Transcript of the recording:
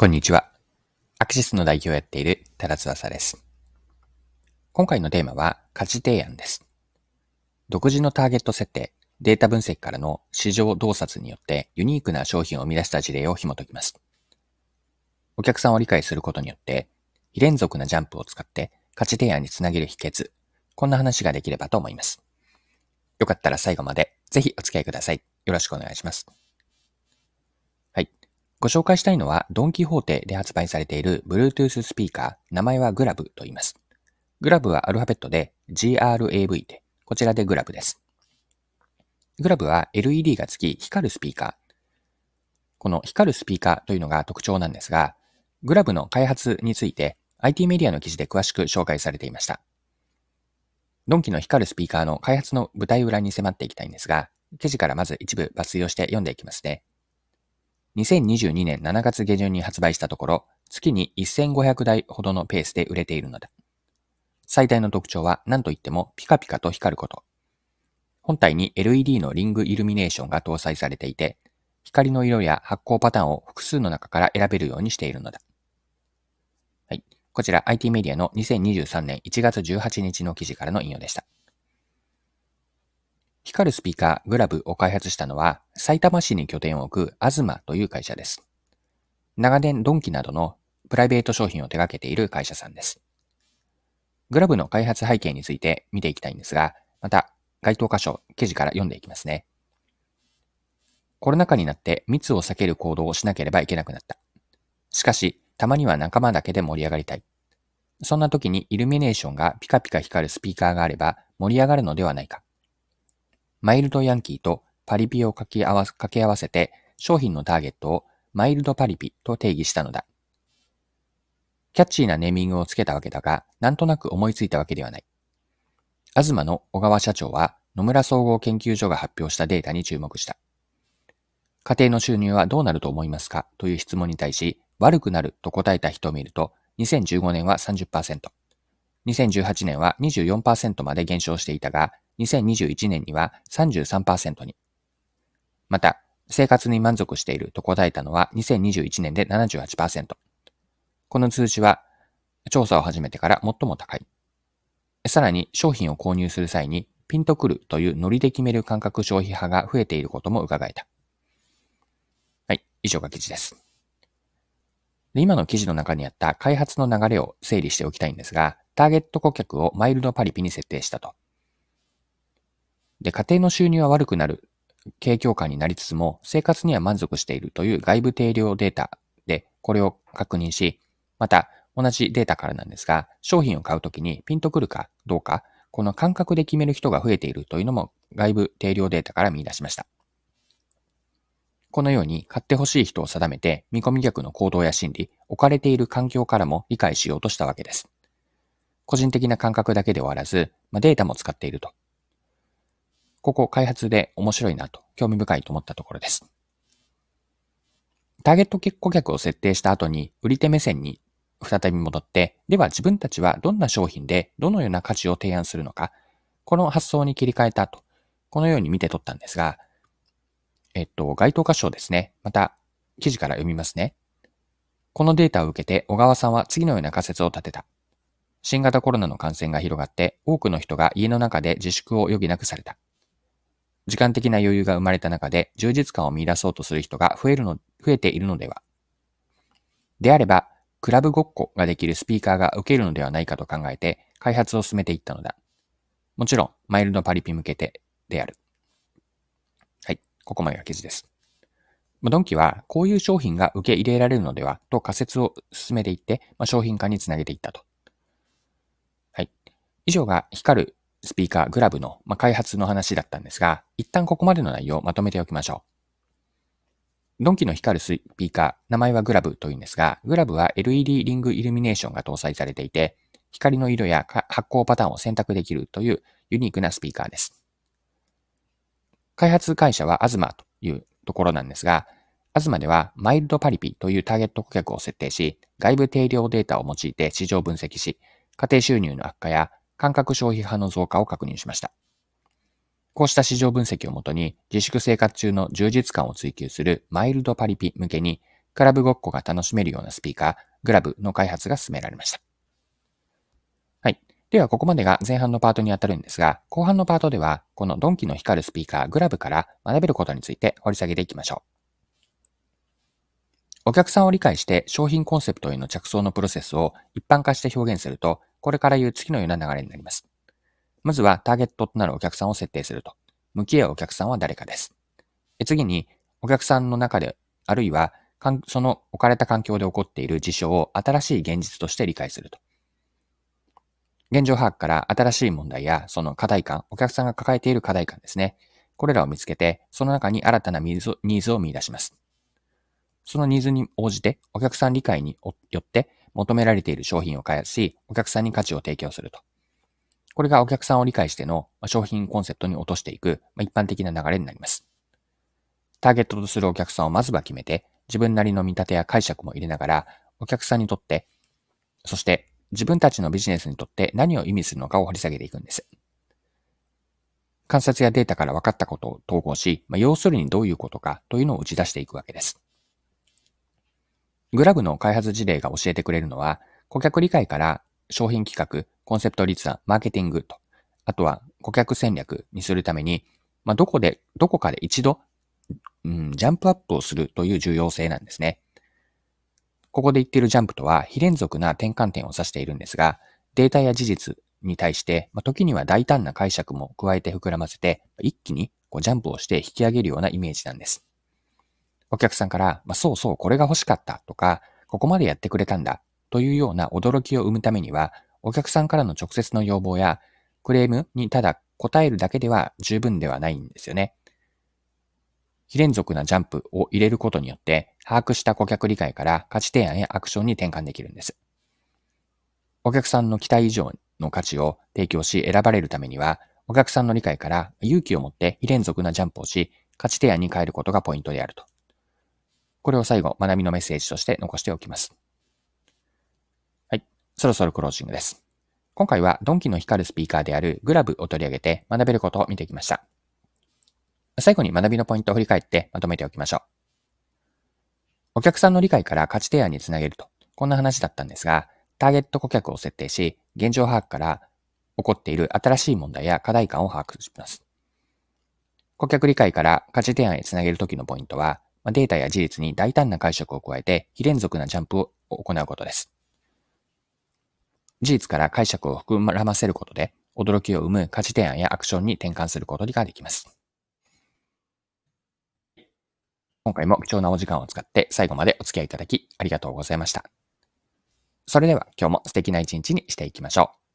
こんにちは。アクシスの代表をやっている多田翼です。今回のテーマは価値提案です。独自のターゲット設定、データ分析からの市場洞察によってユニークな商品を生み出した事例を紐解きます。お客さんを理解することによって、非連続なジャンプを使って価値提案につなげる秘訣、こんな話ができればと思います。よかったら最後までぜひお付き合いください。よろしくお願いします。ご紹介したいのは、ドンキホーテで発売されている Bluetooth スピーカー、名前はグラブと言います。グラブはアルファベットで GRAV で、こちらでグラブです。グラブは LED がつき光るスピーカー。この光るスピーカーというのが特徴なんですが、グラブの開発について IT メディアの記事で詳しく紹介されていました。ドンキの光るスピーカーの開発の舞台裏に迫っていきたいんですが、記事からまず一部抜粋をして読んでいきますね。2022年7月下旬に発売したところ、月に1500台ほどのペースで売れているのだ。最大の特徴は何といってもピカピカと光ること。本体に LED のリングイルミネーションが搭載されていて、光の色や発光パターンを複数の中から選べるようにしているのだ。はい。こちら IT メディアの2023年1月18日の記事からの引用でした。光るスピーカーグラブを開発したのは、埼玉市に拠点を置くアズマという会社です。長年ドンキなどのプライベート商品を手掛けている会社さんです。グラブの開発背景について見ていきたいんですが、また該当箇所、記事から読んでいきますね。コロナ禍になって密を避ける行動をしなければいけなくなった。しかし、たまには仲間だけで盛り上がりたい。そんな時にイルミネーションがピカピカ光るスピーカーがあれば盛り上がるのではないか。マイルドヤンキーとパリピを掛け合わせて商品のターゲットをマイルドパリピと定義したのだ。キャッチーなネーミングをつけたわけだが、なんとなく思いついたわけではない。東の小川社長は野村総合研究所が発表したデータに注目した。家庭の収入はどうなると思いますか？という質問に対し、悪くなると答えた人を見ると、2015年は30%、2018年は24%まで減少していたが、2021年には33%に。また、生活に満足していると答えたのは2021年で78%。この数値は調査を始めてから最も高い。さらに商品を購入する際にピンとくるというノリで決める感覚消費派が増えていることも伺えた。はい、以上が記事です。で今の記事の中にあった開発の流れを整理しておきたいんですが、ターゲット顧客をマイルドパリピに設定したと。で、家庭の収入は悪くなる景況感になりつつも、生活には満足しているという外部定量データで、これを確認し、また、同じデータからなんですが、商品を買うときにピンとくるかどうか、この感覚で決める人が増えているというのも外部定量データから見出しました。このように買ってほしい人を定めて見込み客の行動や心理、置かれている環境からも理解しようとしたわけです。個人的な感覚だけで終わらず、まあ、データも使っていると。ここ開発で面白いなと、興味深いと思ったところです。ターゲット顧客を設定した後に、売り手目線に再び戻って、では自分たちはどんな商品でどのような価値を提案するのか、この発想に切り替えたと、このように見て取ったんですが、えっと、該当箇所ですね。また、記事から読みますね。このデータを受けて小川さんは次のような仮説を立てた。新型コロナの感染が広がって多くの人が家の中で自粛を余儀なくされた。時間的な余裕が生まれた中で充実感を見出そうとする人が増えるの、増えているのでは。であれば、クラブごっこができるスピーカーが受けるのではないかと考えて開発を進めていったのだ。もちろん、マイルドパリピ向けてである。はい、ここまでが記事です。まドンキはこういう商品が受け入れられるのではと仮説を進めていって、まあ、商品化につなげていったと。はい。以上が光るスピーカーグラブの、まあ、開発の話だったんですが、一旦ここまでの内容をまとめておきましょう。ドンキの光るスピーカー、名前はグラブというんですが、グラブは LED リングイルミネーションが搭載されていて、光の色や発光パターンを選択できるというユニークなスピーカーです。開発会社はアズマというところなんですが、アズマではマイルドパリピというターゲット顧客を設定し、外部定量データを用いて市場分析し、家庭収入の悪化や感覚消費派の増加を確認しました。こうした市場分析をもとに自粛生活中の充実感を追求するマイルドパリピ向けにクラブごっこが楽しめるようなスピーカー、グラブの開発が進められました。はい。では、ここまでが前半のパートにあたるんですが、後半のパートでは、このドンキの光るスピーカー、グラブから学べることについて掘り下げていきましょう。お客さんを理解して商品コンセプトへの着想のプロセスを一般化して表現すると、これから言う次のような流れになります。まずはターゲットとなるお客さんを設定すると。向き合うお客さんは誰かです。次に、お客さんの中で、あるいは、その置かれた環境で起こっている事象を新しい現実として理解すると。現状把握から新しい問題やその課題感、お客さんが抱えている課題感ですね。これらを見つけて、その中に新たなニーズを見出します。そのニーズに応じて、お客さん理解によって求められている商品を開発し、お客さんに価値を提供すると。これがお客さんを理解しての商品コンセプトに落としていく一般的な流れになります。ターゲットとするお客さんをまずは決めて、自分なりの見立てや解釈も入れながら、お客さんにとって、そして自分たちのビジネスにとって何を意味するのかを掘り下げていくんです。観察やデータから分かったことを統合し、まあ、要するにどういうことかというのを打ち出していくわけです。グラブの開発事例が教えてくれるのは、顧客理解から商品企画、コンセプト立案、マーケティングと、あとは顧客戦略にするために、まあ、どこで、どこかで一度うん、ジャンプアップをするという重要性なんですね。ここで言っているジャンプとは非連続な転換点を指しているんですが、データや事実に対して、まあ、時には大胆な解釈も加えて膨らませて、一気にこうジャンプをして引き上げるようなイメージなんです。お客さんから、まあ、そうそうこれが欲しかったとか、ここまでやってくれたんだというような驚きを生むためには、お客さんからの直接の要望やクレームにただ答えるだけでは十分ではないんですよね。非連続なジャンプを入れることによって、把握した顧客理解から価値提案やアクションに転換できるんです。お客さんの期待以上の価値を提供し選ばれるためには、お客さんの理解から勇気を持って非連続なジャンプをし、価値提案に変えることがポイントであると。これを最後、学びのメッセージとして残しておきます。はい。そろそろクロージングです。今回はドンキの光るスピーカーであるグラブを取り上げて学べることを見てきました。最後に学びのポイントを振り返ってまとめておきましょう。お客さんの理解から価値提案につなげると、こんな話だったんですが、ターゲット顧客を設定し、現状把握から起こっている新しい問題や課題感を把握します。顧客理解から価値提案へつなげるときのポイントは、データや事実に大胆な解釈を加えて非連続なジャンプを行うことです。事実から解釈を含ませることで、驚きを生む価値提案やアクションに転換することができます。今回も貴重なお時間を使って最後までお付き合いいただきありがとうございました。それでは今日も素敵な一日にしていきましょう。